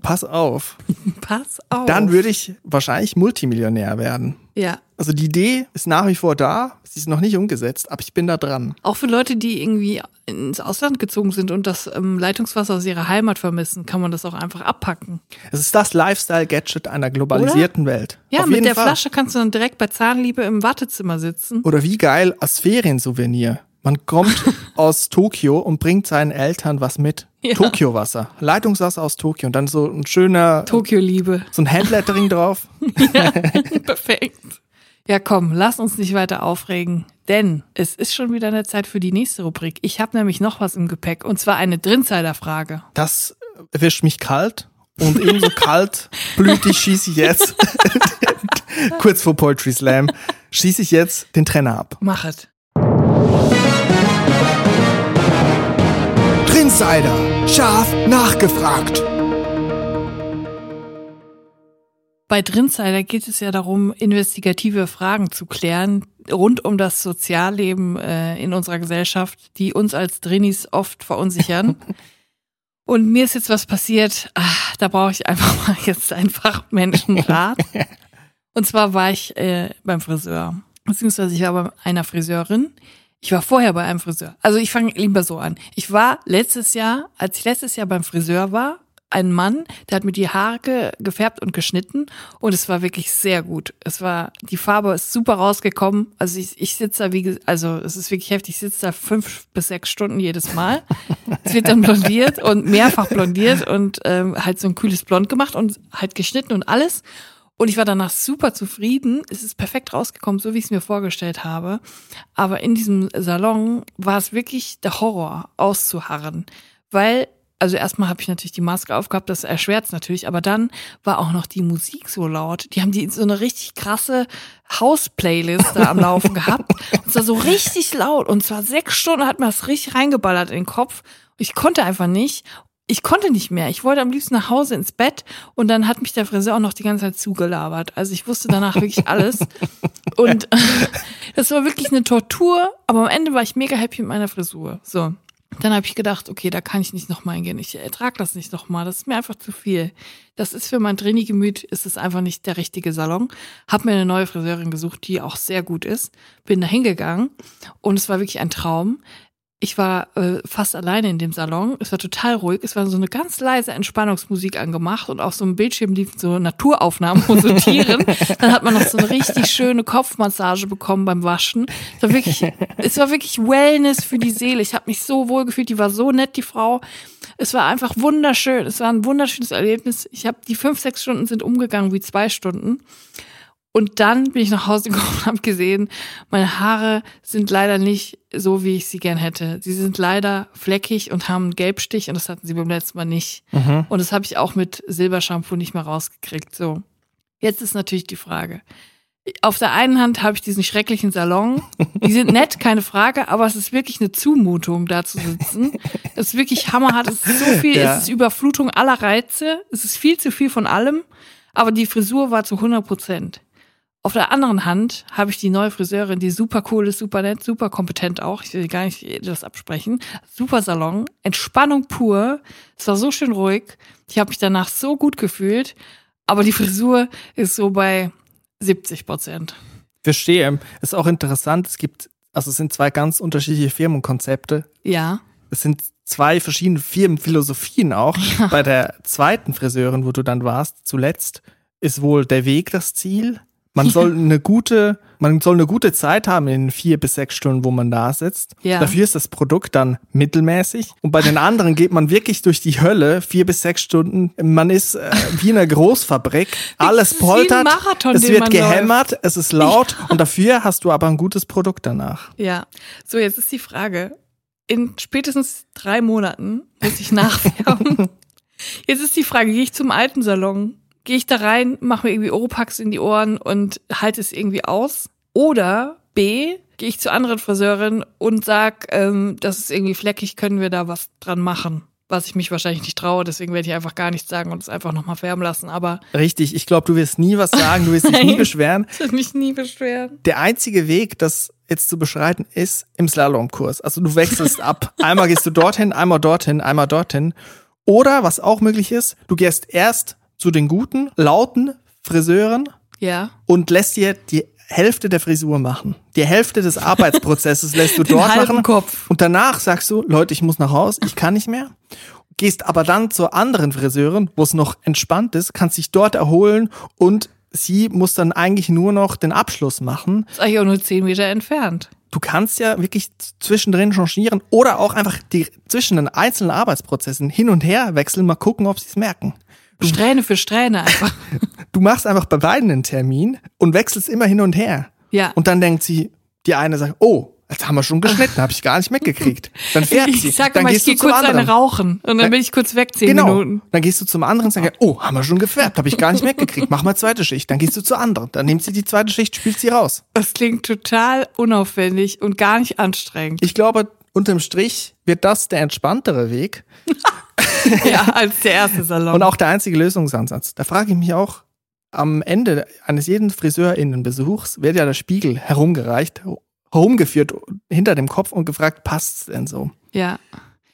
pass auf, Pass auf. dann würde ich wahrscheinlich Multimillionär werden. Ja. Also die Idee ist nach wie vor da, sie ist noch nicht umgesetzt, aber ich bin da dran. Auch für Leute, die irgendwie ins Ausland gezogen sind und das ähm, Leitungswasser aus ihrer Heimat vermissen, kann man das auch einfach abpacken. Es ist das Lifestyle-Gadget einer globalisierten Welt. Ja, Auf mit der Fall. Flasche kannst du dann direkt bei Zahnliebe im Wartezimmer sitzen. Oder wie geil als Feriensouvenir. Man kommt aus Tokio und bringt seinen Eltern was mit. Ja. Tokio-Wasser. Leitungswasser aus Tokio. Und dann so ein schöner, Tokio-Liebe. so ein Handlettering drauf. Perfekt. Ja, komm, lass uns nicht weiter aufregen, denn es ist schon wieder eine Zeit für die nächste Rubrik. Ich habe nämlich noch was im Gepäck und zwar eine Drinsider-Frage. Das erwischt mich kalt und ebenso kalt blütig schieße ich jetzt, kurz vor Poetry Slam, schieße ich jetzt den Trenner ab. Mach es. Drinsider, scharf nachgefragt. Bei Drinsider geht es ja darum, investigative Fragen zu klären rund um das Sozialleben äh, in unserer Gesellschaft, die uns als Drinis oft verunsichern. Und mir ist jetzt was passiert, ach, da brauche ich einfach mal jetzt einen Fachmenschenrat. Und zwar war ich äh, beim Friseur, beziehungsweise ich war bei einer Friseurin. Ich war vorher bei einem Friseur. Also ich fange lieber so an. Ich war letztes Jahr, als ich letztes Jahr beim Friseur war, ein Mann, der hat mir die Haare ge gefärbt und geschnitten und es war wirklich sehr gut. Es war, die Farbe ist super rausgekommen. Also ich, ich sitze da wie, also es ist wirklich heftig, ich sitze da fünf bis sechs Stunden jedes Mal. es wird dann blondiert und mehrfach blondiert und ähm, halt so ein kühles Blond gemacht und halt geschnitten und alles. Und ich war danach super zufrieden. Es ist perfekt rausgekommen, so wie ich es mir vorgestellt habe. Aber in diesem Salon war es wirklich der Horror, auszuharren. Weil also erstmal habe ich natürlich die Maske aufgehabt, das erschwert es natürlich, aber dann war auch noch die Musik so laut. Die haben die so eine richtig krasse House-Playlist da am Laufen gehabt. Und zwar so richtig laut. Und zwar sechs Stunden hat mir das richtig reingeballert in den Kopf. Ich konnte einfach nicht. Ich konnte nicht mehr. Ich wollte am liebsten nach Hause ins Bett und dann hat mich der Friseur auch noch die ganze Zeit zugelabert. Also ich wusste danach wirklich alles. Und das war wirklich eine Tortur, aber am Ende war ich mega happy mit meiner Frisur. So. Dann habe ich gedacht, okay, da kann ich nicht nochmal hingehen. Ich ertrage das nicht nochmal. Das ist mir einfach zu viel. Das ist für mein Trainee-Gemüt, ist es einfach nicht der richtige Salon. Hab mir eine neue Friseurin gesucht, die auch sehr gut ist. Bin da hingegangen und es war wirklich ein Traum. Ich war äh, fast alleine in dem Salon. Es war total ruhig. Es war so eine ganz leise Entspannungsmusik angemacht und auf so einem Bildschirm liefen so Naturaufnahmen von so Tieren. Dann hat man noch so eine richtig schöne Kopfmassage bekommen beim Waschen. Es war wirklich, es war wirklich Wellness für die Seele. Ich habe mich so wohl gefühlt. Die war so nett, die Frau. Es war einfach wunderschön. Es war ein wunderschönes Erlebnis. Ich habe die fünf, sechs Stunden sind umgegangen wie zwei Stunden. Und dann bin ich nach Hause gekommen und habe gesehen, meine Haare sind leider nicht so, wie ich sie gern hätte. Sie sind leider fleckig und haben einen Gelbstich und das hatten sie beim letzten Mal nicht. Mhm. Und das habe ich auch mit Silbershampoo nicht mehr rausgekriegt. So, jetzt ist natürlich die Frage. Auf der einen Hand habe ich diesen schrecklichen Salon. Die sind nett, keine Frage, aber es ist wirklich eine Zumutung, da zu sitzen. Es ist wirklich hammerhart. Es ist so viel, ja. es ist Überflutung aller Reize. Es ist viel zu viel von allem. Aber die Frisur war zu 100 Prozent. Auf der anderen Hand habe ich die neue Friseurin, die super cool ist, super nett, super kompetent auch. Ich will gar nicht das absprechen. Super Salon, Entspannung pur. Es war so schön ruhig. Ich habe mich danach so gut gefühlt. Aber die Frisur ist so bei 70 Prozent. Verstehe. Ist auch interessant. Es gibt, also es sind zwei ganz unterschiedliche Firmenkonzepte. Ja. Es sind zwei verschiedene Firmenphilosophien auch. Ja. Bei der zweiten Friseurin, wo du dann warst, zuletzt, ist wohl der Weg das Ziel man soll eine gute, man soll eine gute Zeit haben in vier bis sechs Stunden, wo man da sitzt. Ja. Dafür ist das Produkt dann mittelmäßig. Und bei den anderen geht man wirklich durch die Hölle, vier bis sechs Stunden. Man ist äh, wie in einer Großfabrik. Alles poltert. Marathon, es wird gehämmert, läuft. es ist laut. Ja. Und dafür hast du aber ein gutes Produkt danach. Ja. So, jetzt ist die Frage. In spätestens drei Monaten muss ich nachfärben. Jetzt ist die Frage, gehe ich zum alten Salon gehe ich da rein, mache mir irgendwie Oropax in die Ohren und halte es irgendwie aus. Oder B, gehe ich zu anderen Friseurin und sag, ähm, das ist irgendwie fleckig, können wir da was dran machen? Was ich mich wahrscheinlich nicht traue, deswegen werde ich einfach gar nichts sagen und es einfach nochmal färben lassen. Aber Richtig, ich glaube, du wirst nie was sagen, du wirst dich nie beschweren. Ich werde mich nie beschweren. Der einzige Weg, das jetzt zu beschreiten, ist im Slalomkurs. Also du wechselst ab. Einmal gehst du dorthin, einmal dorthin, einmal dorthin. Oder was auch möglich ist, du gehst erst zu den guten, lauten Friseuren ja. und lässt dir die Hälfte der Frisur machen. Die Hälfte des Arbeitsprozesses lässt du Den dort machen. Kopf. Und danach sagst du, Leute, ich muss nach Hause, ich kann nicht mehr. Gehst aber dann zur anderen Friseurin, wo es noch entspannt ist, kannst dich dort erholen und sie muss dann eigentlich nur noch den Abschluss machen. ist eigentlich auch nur zehn Meter entfernt. Du kannst ja wirklich zwischendrin changieren oder auch einfach die zwischen den einzelnen Arbeitsprozessen hin und her wechseln, mal gucken, ob sie es merken. Strähne für Strähne einfach. Du machst einfach bei beiden einen Termin und wechselst immer hin und her. Ja. Und dann denkt sie, die eine sagt, oh, jetzt haben wir schon geschnitten, habe ich gar nicht mitgekriegt. Dann fährt sie. Ich sag dann immer, ich gehst du gehe kurz anderen. eine rauchen und dann bin ich kurz weg, zehn Genau. Minuten. Dann gehst du zum anderen und sagst, oh, haben wir schon gefärbt, habe ich gar nicht mitgekriegt. Mach mal zweite Schicht. Dann gehst du zur anderen. Dann nimmt sie die zweite Schicht, spielt sie raus. Das klingt total unaufwendig und gar nicht anstrengend. Ich glaube, unterm Strich wird das der entspanntere Weg ja, als der erste Salon. und auch der einzige Lösungsansatz. Da frage ich mich auch, am Ende eines jeden Friseurinnenbesuchs wird ja der Spiegel herumgereicht, herumgeführt hinter dem Kopf und gefragt, passt's denn so? ja.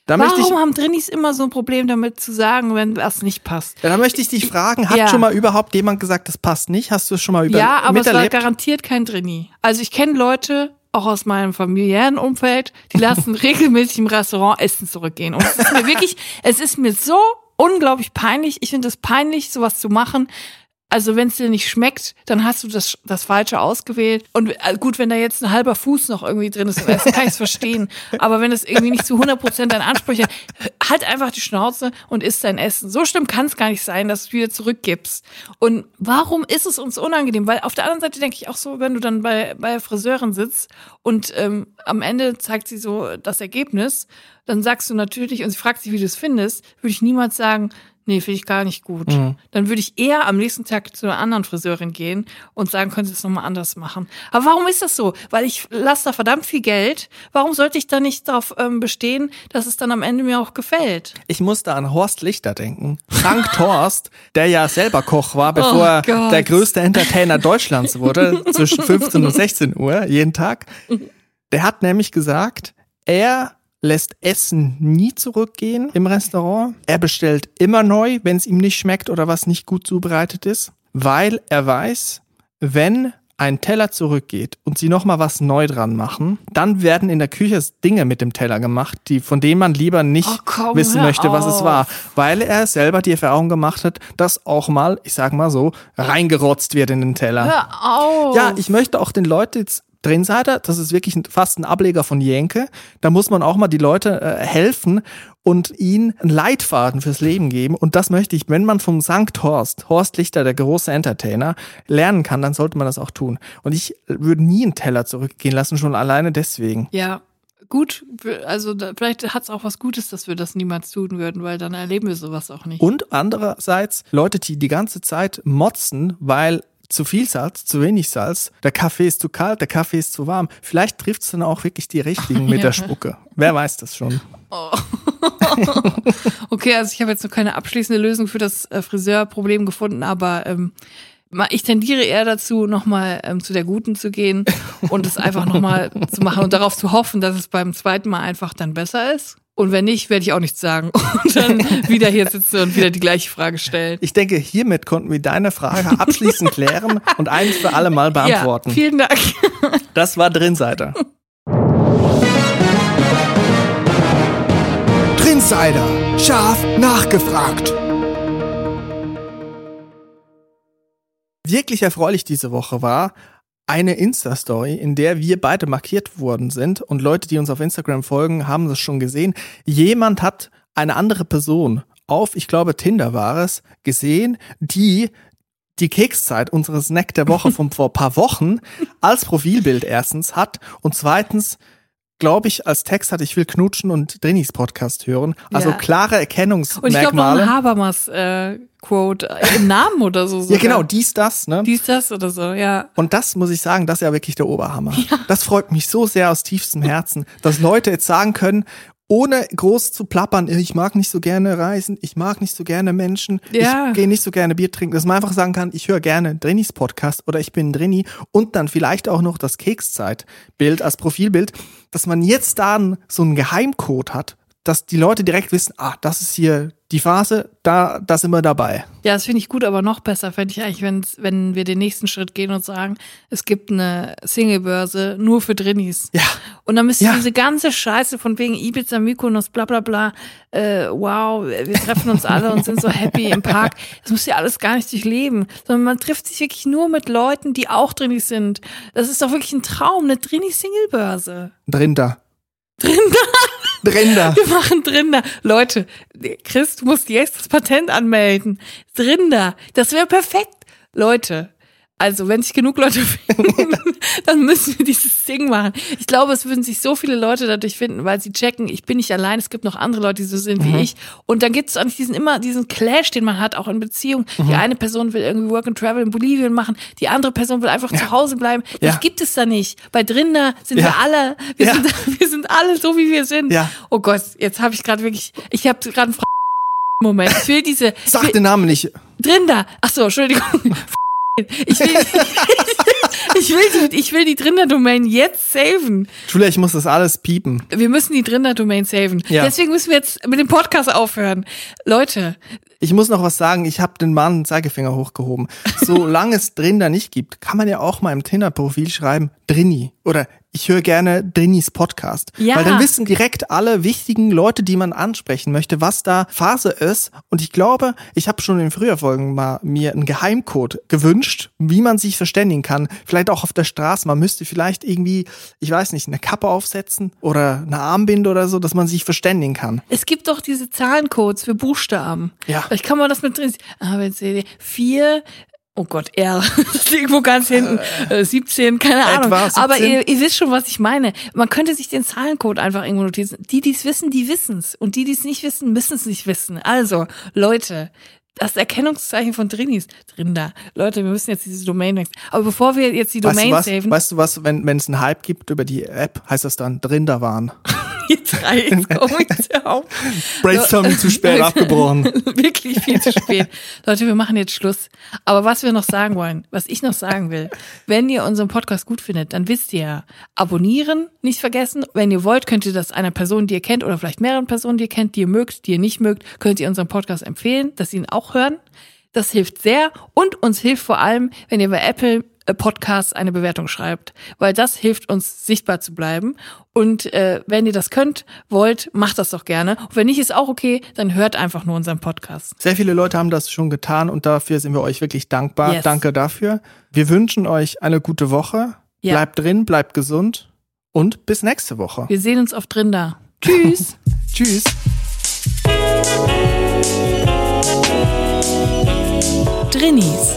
Da möchte ich Warum haben Drinnis immer so ein Problem damit zu sagen, wenn was nicht passt? Ja, da möchte ich dich fragen, hat Ja. schon mal überhaupt jemand gesagt, das passt nicht? Hast du es schon mal über ja, aber es war miterlebt? garantiert kein Drini. Also ich kenne Leute, auch aus meinem familiären Umfeld, die lassen regelmäßig im Restaurant Essen zurückgehen. Und es ist mir wirklich, es ist mir so unglaublich peinlich. Ich finde es peinlich, sowas zu machen. Also wenn es dir nicht schmeckt, dann hast du das, das Falsche ausgewählt. Und äh, gut, wenn da jetzt ein halber Fuß noch irgendwie drin ist, dann kann ich es verstehen. Aber wenn es irgendwie nicht zu 100 Prozent dein Ansprüche hat, halt einfach die Schnauze und isst dein Essen. So schlimm kann es gar nicht sein, dass du es wieder zurückgibst. Und warum ist es uns unangenehm? Weil auf der anderen Seite denke ich auch so, wenn du dann bei, bei Friseurin sitzt und ähm, am Ende zeigt sie so das Ergebnis, dann sagst du natürlich, und sie fragt sich, wie du es findest, würde ich niemals sagen, nee, finde ich gar nicht gut. Dann würde ich eher am nächsten Tag zu einer anderen Friseurin gehen und sagen, können Sie es nochmal anders machen. Aber warum ist das so? Weil ich lasse da verdammt viel Geld. Warum sollte ich da nicht darauf ähm, bestehen, dass es dann am Ende mir auch gefällt? Ich musste an Horst Lichter denken. Frank Thorst, der ja selber Koch war, bevor Oh er Gott. der größte Entertainer Deutschlands wurde, zwischen 15 und 16 Uhr jeden Tag. Der hat nämlich gesagt, er lässt Essen nie zurückgehen im Restaurant. Er bestellt immer neu, wenn es ihm nicht schmeckt oder was nicht gut zubereitet ist, weil er weiß, wenn ein Teller zurückgeht und sie nochmal was neu dran machen, dann werden in der Küche Dinge mit dem Teller gemacht, die, von denen man lieber nicht Oh, komm, wissen möchte, was es war. Weil er selber die Erfahrung gemacht hat, dass auch mal, ich sag mal so, reingerotzt wird in den Teller. Hör auf! Ja, ich möchte auch den Leuten jetzt Drinseiter, das ist wirklich fast ein Ableger von Jenke. Da muss man auch mal die Leute äh, helfen und ihnen einen Leitfaden fürs Leben geben. Und das möchte ich, wenn man vom Sankt Horst, Horst Lichter, der große Entertainer, lernen kann, dann sollte man das auch tun. Und ich würde nie einen Teller zurückgehen lassen, schon alleine deswegen. Ja, gut. Also da, vielleicht hat es auch was Gutes, dass wir das niemals tun würden, weil dann erleben wir sowas auch nicht. Und andererseits Leute, die die ganze Zeit motzen, weil zu viel Salz, zu wenig Salz, der Kaffee ist zu kalt, der Kaffee ist zu warm. Vielleicht trifft es dann auch wirklich die richtigen mit Ja. der Spucke. Wer weiß das schon. Okay, also ich habe jetzt noch keine abschließende Lösung für das äh, Friseurproblem gefunden, aber ähm, ich tendiere eher dazu, nochmal ähm, zu der Guten zu gehen und es einfach nochmal zu machen und darauf zu hoffen, dass es beim zweiten Mal einfach dann besser ist. Und wenn nicht, werde ich auch nichts sagen und dann wieder hier sitze und wieder die gleiche Frage stellen. Ich denke, hiermit konnten wir deine Frage abschließend klären und ein für alle Mal beantworten. Ja, vielen Dank. das war Drinseiter. Drinsider. Scharf nachgefragt. Wirklich erfreulich diese Woche war eine Insta-Story, in der wir beide markiert worden sind und Leute, die uns auf Instagram folgen, haben das schon gesehen. Jemand hat eine andere Person auf, ich glaube Tinder war es, gesehen, die die Kekszeit, unsere Snack der Woche von vor paar Wochen, als Profilbild erstens hat und zweitens glaube ich, als Text hat, ich will knutschen und Drinis Podcast hören. Also Ja. klare Und ich glaube noch Erkennungsmerkmale. ein Habermas äh, Quote äh, im Namen oder so. ja, genau, dies, das, ne? Dies, das oder so, ja. Und das muss ich sagen, das ist ja wirklich der Oberhammer. Das freut mich so sehr aus tiefstem Herzen, dass Leute jetzt sagen können, ohne groß zu plappern, ich mag nicht so gerne reisen, ich mag nicht so gerne Menschen, Ja. ich gehe nicht so gerne Bier trinken, dass man einfach sagen kann, ich höre gerne Drinis Podcast oder ich bin Drini und dann vielleicht auch noch das Kekszeitbild als Profilbild, dass man jetzt da einen- so einen Geheimcode hat, dass die Leute direkt wissen, ah, das ist hier die Phase, da, da sind wir dabei. Ja, das finde ich gut, aber noch besser fände ich eigentlich, wenn's, wenn wir den nächsten Schritt gehen und sagen, es gibt eine Singlebörse nur für Drinnies. Ja. Und dann müsste Ja. diese ganze Scheiße von wegen Ibiza, Mykonos, bla bla bla, äh, wow, wir treffen uns alle und sind so happy im Park. Das müsst ihr alles gar nicht durchleben, sondern man trifft sich wirklich nur mit Leuten, die auch Drinnies sind. Das ist doch wirklich ein Traum, eine Drinni-Singlebörse. Drin da. Drin da. Drin da. Wir machen Drinder. Leute, Chris, du musst jetzt das Patent anmelden. Drinder. Das wäre perfekt. Leute, Also, wenn sich genug Leute finden, dann müssen wir dieses Ding machen. Ich glaube, es würden sich so viele Leute dadurch finden, weil sie checken, ich bin nicht allein, es gibt noch andere Leute, die so sind wie ich. Und dann gibt es auch nicht diesen immer diesen Clash, den man hat, auch in Beziehungen. Die eine Person will irgendwie Work and Travel in Bolivien machen, die andere Person will einfach zu Hause bleiben. Das Ja. gibt es da nicht. Bei Drinder sind Ja. wir alle, wir, Ja. sind, wir sind alle so, wie wir sind. Ja. Oh Gott, jetzt habe ich gerade wirklich, ich habe gerade einen Moment. Ich will diese, Sag will, den Namen nicht. drin da. Ach so, Entschuldigung. Ich will, ich will die, ich will die Drinder-Domain jetzt saven. Julia, ich muss das alles piepen. Wir müssen die Drinder-Domain saven. Ja. Deswegen müssen wir jetzt mit dem Podcast aufhören. Leute, Ich muss noch was sagen, ich habe den Mann Zeigefinger hochgehoben. Solange es drin da nicht gibt, kann man ja auch mal im Tinder-Profil schreiben, Drini. Oder ich höre gerne Drinis Podcast. Ja. Weil dann wissen direkt alle wichtigen Leute, die man ansprechen möchte, was da Phase ist. Und ich glaube, ich habe schon in früher Folgen mal mir einen Geheimcode gewünscht, wie man sich verständigen kann. Vielleicht auch auf der Straße. Man müsste vielleicht irgendwie, ich weiß nicht, eine Kappe aufsetzen oder eine Armbinde oder so, dass man sich verständigen kann. es gibt doch diese Zahlencodes für Buchstaben. Ja. Vielleicht kann man das mit drin. A, B, C, D, 4, Oh Gott, R. Das ist irgendwo ganz hinten. Äh, 17, keine Ahnung. Etwa 17? Aber ihr, ihr wisst schon, was ich meine. Man könnte sich den Zahlencode einfach irgendwo notieren. Die, die es wissen, die wissen's. Und die, die es nicht wissen, müssen es nicht wissen. Also, Leute, das Erkennungszeichen von Drinis. Drin da. Leute, wir müssen jetzt diese Domain wechseln. Aber bevor wir jetzt die Weißt Domain du was? saven, Weißt du was, wenn es einen Hype gibt über die App, heißt das dann drin da waren. jetzt reicht's, komm jetzt auf. Brainstorming zu spät abgebrochen. Wirklich viel zu spät. Leute, wir machen jetzt Schluss. Aber was wir noch sagen wollen, was ich noch sagen will, wenn ihr unseren Podcast gut findet, dann wisst ihr ja, abonnieren nicht vergessen. Wenn ihr wollt, könnt ihr das einer Person, die ihr kennt oder vielleicht mehreren Personen, die ihr kennt, die ihr mögt, die ihr nicht mögt, könnt ihr unseren Podcast empfehlen, dass sie ihn auch hören. Das hilft sehr und uns hilft vor allem, wenn ihr bei Apple Podcasts eine Bewertung schreibt, weil das hilft uns sichtbar zu bleiben. Und äh, wenn ihr das könnt, wollt, macht das doch gerne. Und wenn nicht, ist auch okay, dann hört einfach nur unseren Podcast. Sehr viele Leute haben das schon getan und dafür sind wir euch wirklich dankbar. Yes. Danke dafür. Wir wünschen euch eine gute Woche. Ja. Bleibt drin, bleibt gesund und bis nächste Woche. Wir sehen uns auf drin da. Tschüss. Tschüss. Drinnies,